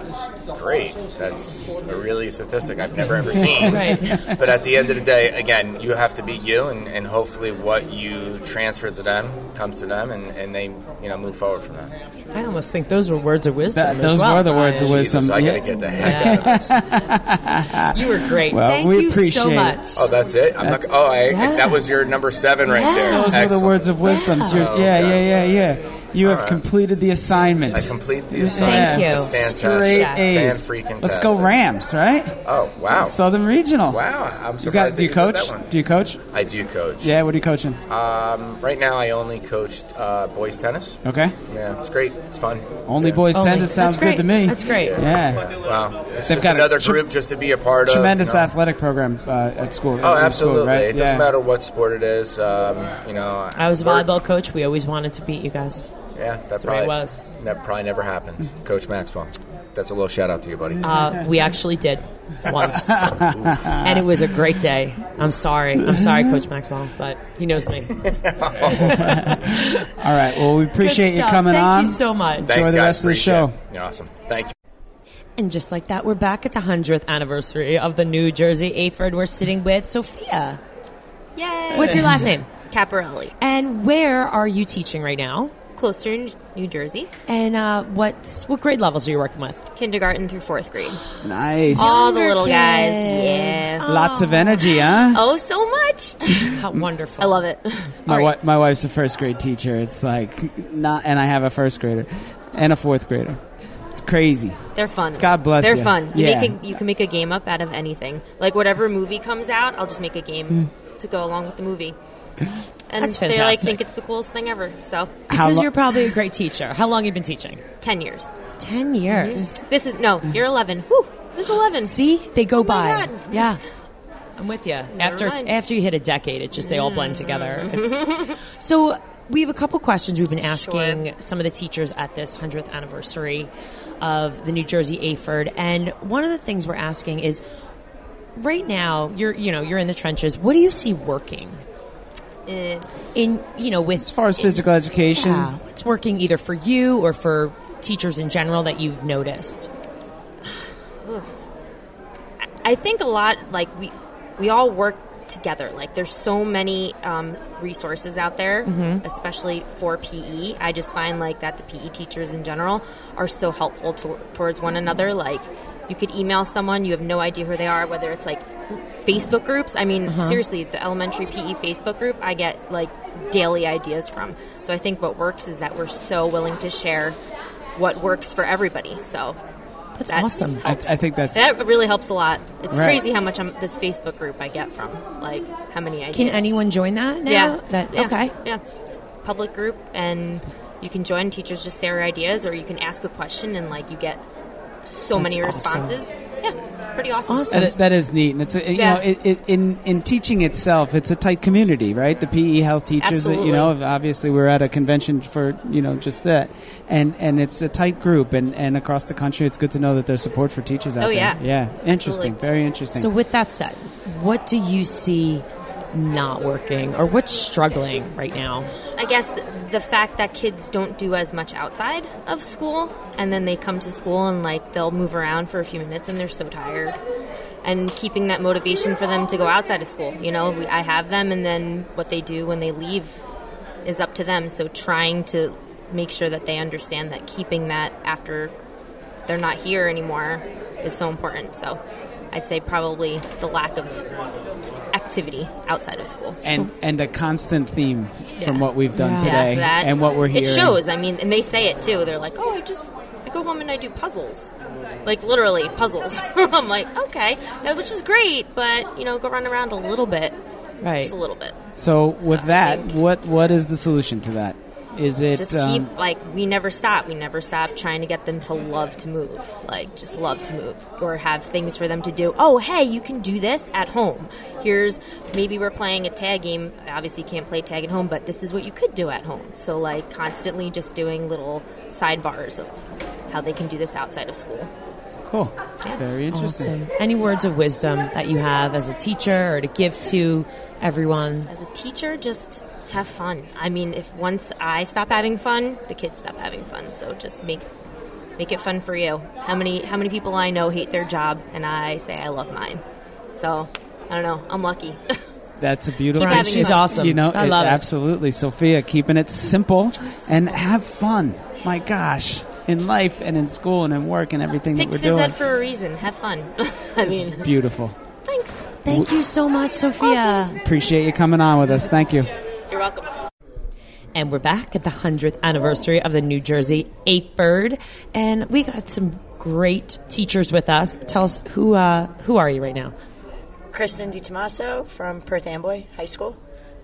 great. That's a really statistic I've never ever seen. Right. But at the end of the day, again, you have to be you, and, and hopefully what you transfer to them comes to them, and, and they you know move forward from that. I almost think those were words of wisdom. That- those well, were the words of Brian. wisdom. I got to get the heck out of this. You were great. Well, Thank we you appreciate so it. much. Oh, that's it. I'm not. Oh, I, Yeah. that was your number seven right Yeah. there. Those were the words of wisdom. So you're- Oh, yeah, yeah, yeah, yeah. You have right. completed the assignment. I complete the assignment. Thank you. It's fantastic. Straight A's. freaking Let's go. Rams, right? Oh wow! Southern Regional. Wow, I'm surprised. You got? that Do you did coach? that one. Do you coach? I do coach. Yeah. What are you coaching? Um, right now, I only coached uh, boys tennis. Okay. Yeah, it's great. It's fun. Only Yeah. boys Only. tennis sounds That's good to me. That's great. Yeah. Wow, it's They've just got another tre- group just to be a part of. Tremendous you know. athletic program uh, at school. Oh, your absolutely. School, right? It doesn't Yeah. matter what sport it is. Um, you know, I was a volleyball coach. We always wanted to beat you guys. Yeah, that the probably was. That probably never happened. Coach Maxwell. That's a little shout out to you, buddy. Uh, we actually did once, and it was a great day. I'm sorry. I'm sorry, Coach Maxwell, but he knows me. All right. Well, we appreciate you coming Thank on. Thank you so much. Thanks, enjoy the guys. rest of the show. it. You're awesome. Thank you. And just like that, we're back at the 100th anniversary of the New Jersey AHPERD. We're sitting with Sophia. Yay! What's your last name? Caparelli. And where are you teaching right now? Closter, New Jersey. And uh, what what grade levels are you working with? Kindergarten through fourth grade. Nice. All the Younger little guys. kids. Yeah. Lots of energy, huh? Oh, so much. How wonderful! I love it. My, All right. wi- my wife's a first grade teacher. It's like not, and I have a first grader and a fourth grader. It's crazy. They're fun. God bless them. They're you. fun. You Yeah. make a, you can make a game up out of anything. Like whatever movie comes out, I'll just make a game to go along with the movie. And That's they like fantastic. think it's the coolest thing ever. So How Because lo- you're probably a great teacher. How long have you been teaching? ten years. Ten years. This is no, you're eleven. Whew, this is eleven. See, they go Oh my by. God. Yeah. I'm with you. After mind. after you hit a decade, it just they all blend together. Mm-hmm. It's- so we have a couple questions we've been asking some of the teachers at this hundredth anniversary of the New Jersey AHPERD, and one of the things we're asking is, right now you're you know you're in the trenches. What do you see working in you know with as far as physical education, yeah, what's working either for you or for teachers in general that you've noticed? I think a lot like we we all work together. Like there's so many um, resources out there, especially for PE. I just find like that the PE teachers in general are so helpful to, towards one another. Like you could email someone, you have no idea who they are, whether it's like Facebook groups. I mean, uh-huh. seriously, the elementary PE Facebook group, I get like daily ideas from. So I think what works is that we're so willing to share what works for everybody. So That's that awesome. I, I think that's that really helps a lot. It's Right. crazy how much I'm, this Facebook group I get from. Like how many ideas. Can anyone join that now? Yeah. That yeah. okay. Yeah. It's a public group, and you can join. Teachers just share ideas, or you can ask a question, and like you get so many responses. awesome. Responses. Yeah, it's pretty awesome. Awesome. That is, that is neat, and it's a, you Yeah. know it, it, in in teaching itself, it's a tight community, right? The PE health teachers, uh, you know, obviously we're at a convention for you know just that, and and it's a tight group, and and across the country, it's good to know that there's support for teachers out Oh, there. yeah. yeah, interesting, Absolutely. very interesting. So with that said, what do you see not working or what's struggling right now? I guess the fact that kids don't do as much outside of school, and then they come to school and like they'll move around for a few minutes, and they're so tired. And keeping that motivation for them to go outside of school. You know, we, I have them, and then what they do when they leave is up to them. So trying to make sure that they understand that keeping that after they're not here anymore is so important. So I'd say probably the lack of activity outside of school. and and a constant theme from what we've done Yeah. today Yeah, that and what we're hearing. It shows. I mean, and they say it too. They're like, "Oh, I just I go home and I do puzzles, like literally puzzles." I'm like, "Okay, that which is great, but you know, go run around a little bit, Right. just a little bit." So with that, what what is the solution to that? Is it just um, keep like we never stop we never stop trying to get them to love to move like just love to move or have things for them to do oh hey you can do this at home here's maybe we're playing a tag game obviously you can't play tag at home but this is what you could do at home so like constantly just doing little sidebars of how they can do this outside of school cool? Yeah. Very interesting. Awesome. Any words of wisdom that you have as a teacher or to give to everyone? as a teacher just have fun i mean if once i stop having fun the kids stop having fun so just make make it fun for you how many how many people i know hate their job and i say i love mine so i don't know i'm lucky That's a beautiful. Keep having She's fun. awesome. You know, I love it. absolutely, Sophia, keeping it simple and have fun. My gosh, in life and in school and in work and everything picked that we're doing. ed for a reason have fun i mean Beautiful. thanks Thank you so much, Sophia. Appreciate you coming on with us. Thank you. You're welcome And we're back at the 100th anniversary of the New Jersey AHPERD. And we got some great teachers with us. Tell us, who, uh, who are you right now? Kristen DiTomaso from Perth Amboy High School.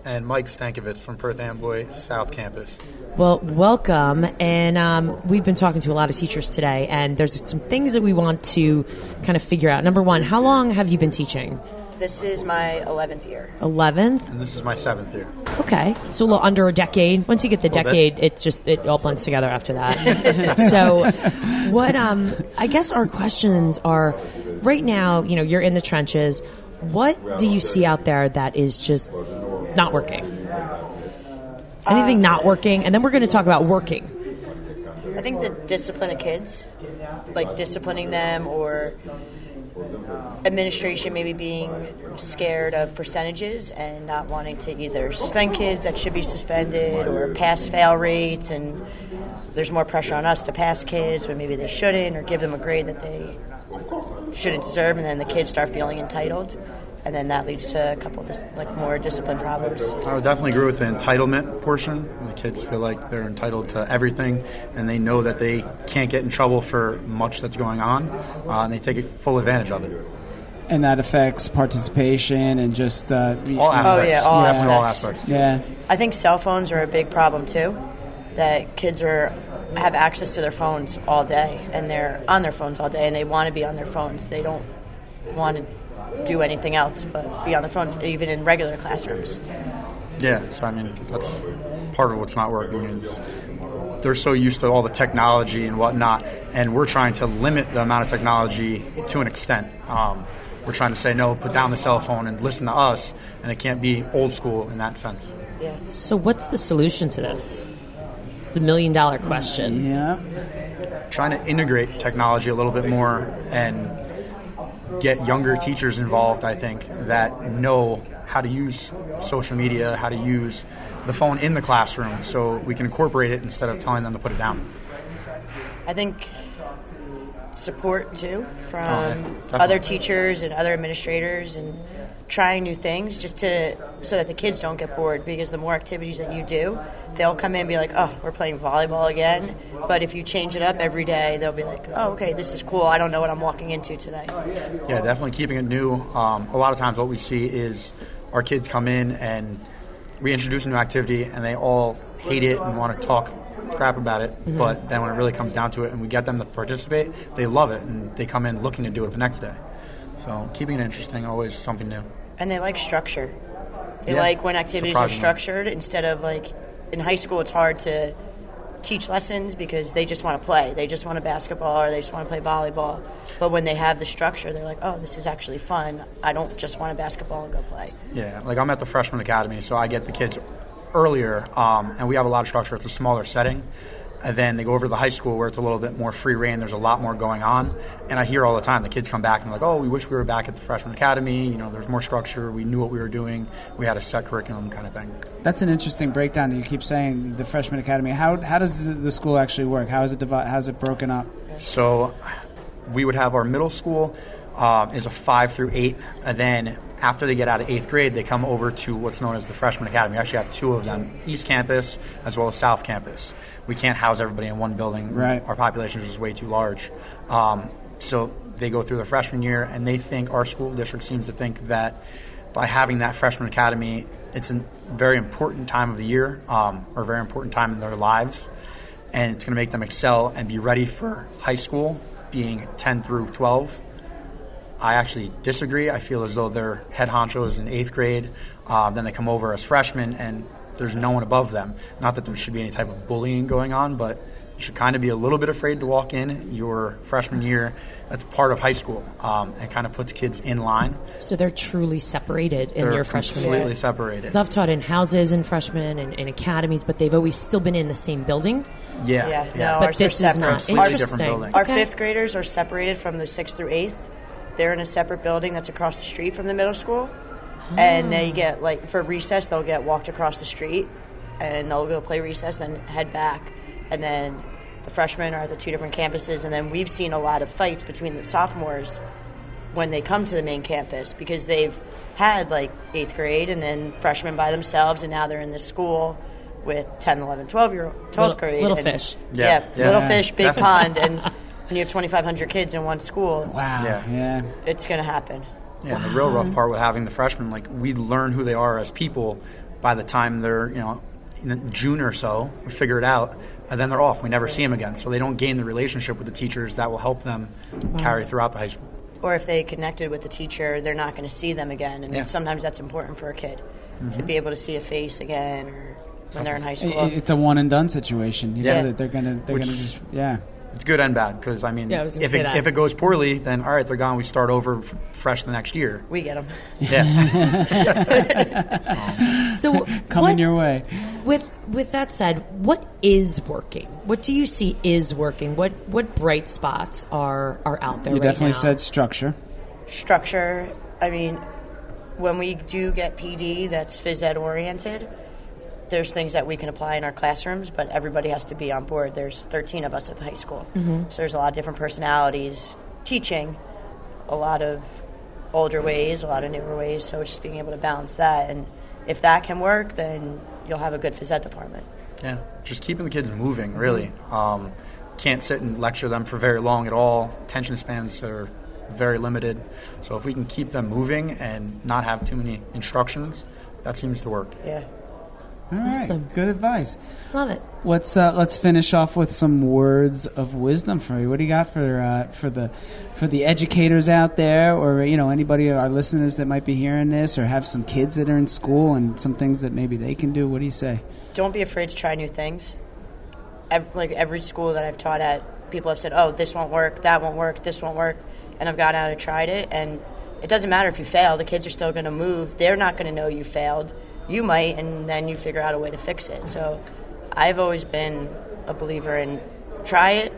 and Mike Stankovitz from Perth Amboy South Campus. Well, welcome. And um, we've been talking to a lot of teachers today, and there's some things that we want to kind of figure out. Number one, how long have you been teaching? This is my 11th year. 11th? And this is my seventh year. Okay. So a little under a decade. Once you get the Little bit. decade, it just, it all blends together after that. so what, um, I guess our questions are, right now, you know, you're in the trenches. What do you see out there that is just not working? Anything not working? And then we're going to talk about working. I think the discipline of kids, like disciplining them or administration maybe being scared of percentages and not wanting to either suspend kids that should be suspended or pass fail rates and there's more pressure on us to pass kids when maybe they shouldn't or give them a grade that they shouldn't deserve and then the kids start feeling entitled and then that leads to a couple dis- like more discipline problems. I would definitely agree with the entitlement portion. The kids feel like they're entitled to everything, and they know that they can't get in trouble for much that's going on, uh, and they take full advantage of it. And that affects participation and just uh, All aspects. Oh, yeah, all Definitely all aspects. aspects. Yeah. I think cell phones are a big problem too. That kids are have access to their phones all day, and they're on their phones all day, and they want to be on their phones. They don't want to do anything else but be on the phones, even in regular classrooms. Yeah, so I mean, that's part of what's not working is they're so used to all the technology and whatnot, and we're trying to limit the amount of technology to an extent. Um, we're trying to say, no, put down the cell phone and listen to us, and it can't be old school in that sense. Yeah. So what's the solution to this? It's the million dollar question. Yeah. Trying to integrate technology a little bit more and get younger teachers involved, I think, that know how to use social media, how to use the phone in the classroom so we can incorporate it instead of telling them to put it down. I think support too from Oh, yeah, other teachers and other administrators and trying new things just to so that the kids don't get bored because the more activities that you do they'll come in and be like oh we're playing volleyball again but if you change it up every day they'll be like oh okay this is cool i don't know what i'm walking into today Yeah, definitely keeping it new. Um, a lot of times, what we see is our kids come in and we introduce a new activity, and they all hate it and want to talk crap about it. But then when it really comes down to it, and we get them to participate, they love it, and they come in looking to do it the next day. So keeping it interesting, always something new. and they like structure they Yeah, like when activities are structured instead of like in high school it's hard to teach lessons because they just want to play they just want to basketball or they just want to play volleyball but when they have the structure they're like oh this is actually fun i don't just want to basketball and go play Yeah, like I'm at the freshman academy, so I get the kids earlier, um, and we have a lot of structure. It's a smaller setting. And then they go over to the high school where it's a little bit more free reign. There's a lot more going on. And I hear all the time the kids come back and they're like, oh, we wish we were back at the freshman academy. You know, there's more structure. We knew what we were doing. We had a set curriculum kind of thing. That's an interesting breakdown. that You keep saying the freshman academy. How how does the- school actually work? How is it divided? How's it broken up? So we would have our middle school um, is a five through eight, and then after they get out of eighth grade, they come over to what's known as the freshman academy. We actually have two of them, East Campus as well as South Campus. We can't house everybody in one building. Right. Our population is just way too large. Um, so they go through the freshman year, and they think our school district seems to think that by having that freshman academy, it's a very important time of the year, um, or a very important time in their lives, and it's going to make them excel and be ready for high school, being 10 through 12. I actually disagree. I feel as though they're head honchos in eighth grade. Um, then they come over as freshmen, and there's no one above them. Not that there should be any type of bullying going on, but you should kind of be a little bit afraid to walk in your freshman year. That's part of high school, um, and kind of puts kids in line. So they're truly separated in They're your freshman year. completely separated. So I've taught in houses in freshmen and in academies, but they've always still been in the same building. Yeah, Yeah, yeah. no, But this is not interesting. Our Okay. fifth graders are separated from the sixth through eighth. They're in a separate building that's across the street from the middle school, and they ah. get like for recess they'll get walked across the street, and they'll go play recess, then head back, and then the freshmen are at the two different campuses, and then we've seen a lot of fights between the sophomores when they come to the main campus because they've had like eighth grade and then freshmen by themselves, and now they're in this school with 10, 11, 12 year 12th Little- grade. little and- fish. Yeah, Yeah, yeah. little Yeah, fish, big definitely. pond, and when you have 2,500 kids in one school, Wow. Yeah. Yeah. it's going to happen. Yeah, and the real rough part with having the freshmen, like we learn who they are as people by the time they're, you know, in June or so, we figure it out, and then they're off. We never see them again, so they don't gain the relationship with the teachers that will help them carry throughout the high school. Or if they connected with the teacher, they're not going to see them again, and Yeah. sometimes that's important for a kid to mm-hmm. be able to see a face again, or when they're in high school. It's a one and done situation. You Yeah. know that they're gonna they're Which- gonna just yeah. It's good and bad because I mean, Yeah, I if it that. if it goes poorly, then all right, they're gone. We start over f- fresh the next year. we get them. Yeah, So Coming what- your way. With with that said, what is working? What do you see is working? What what bright spots are are out there? You right definitely now? said structure. Structure. I mean, when we do get PD that's phys ed oriented, there's things that we can apply in our classrooms, but everybody has to be on board. There's 13 of us at the high school, so there's a lot of different personalities teaching, a lot of older ways, a lot of newer ways. So it's just being able to balance that, and if that can work, then you'll have a good phys ed department. yeah. Just keeping the kids moving, really. Um, can't sit and lecture them for very long at all. Attention spans are very limited. So if we can keep them moving and not have too many instructions, that seems to work. Yeah. All right. Awesome. Good advice. Love it. Let's uh, let's finish off with some words of wisdom for you. What do you got for uh, for the for the educators out there, or you know anybody our listeners that might be hearing this, or have some kids that are in school and some things that maybe they can do? What do you say? don't be afraid to try new things. Ev like every school that I've taught at, people have said, "Oh, this won't work, that won't work, this won't work," and I've gone out and tried it, and it doesn't matter if you fail. The kids are still going to move. They're not going to know you failed. You might, and then you figure out a way to fix it. So, I've always been a believer in try it.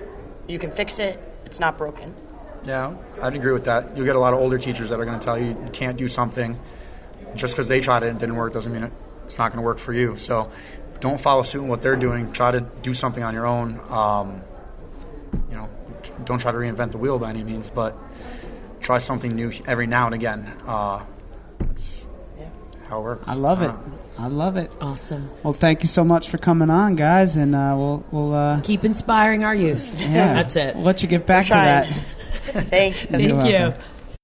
You can fix it. It's not broken. Yeah, I'd agree with that. You'll get a lot of older teachers that are going to tell you you can't do something just because they tried it and didn't work doesn't mean it's not going to work for you. So don't follow suit in what they're doing. Try to do something on your own. Um, you know, don't try to reinvent the wheel by any means, but try something new every now and again. Uh. How it works. I love it. Uh, I love it. Awesome. Well, thank you so much for coming on, guys, and uh, we'll we'll uh, Keep inspiring our youth. yeah, That's it. We'll let you get back to that. Thank you. Thank You're you. welcome.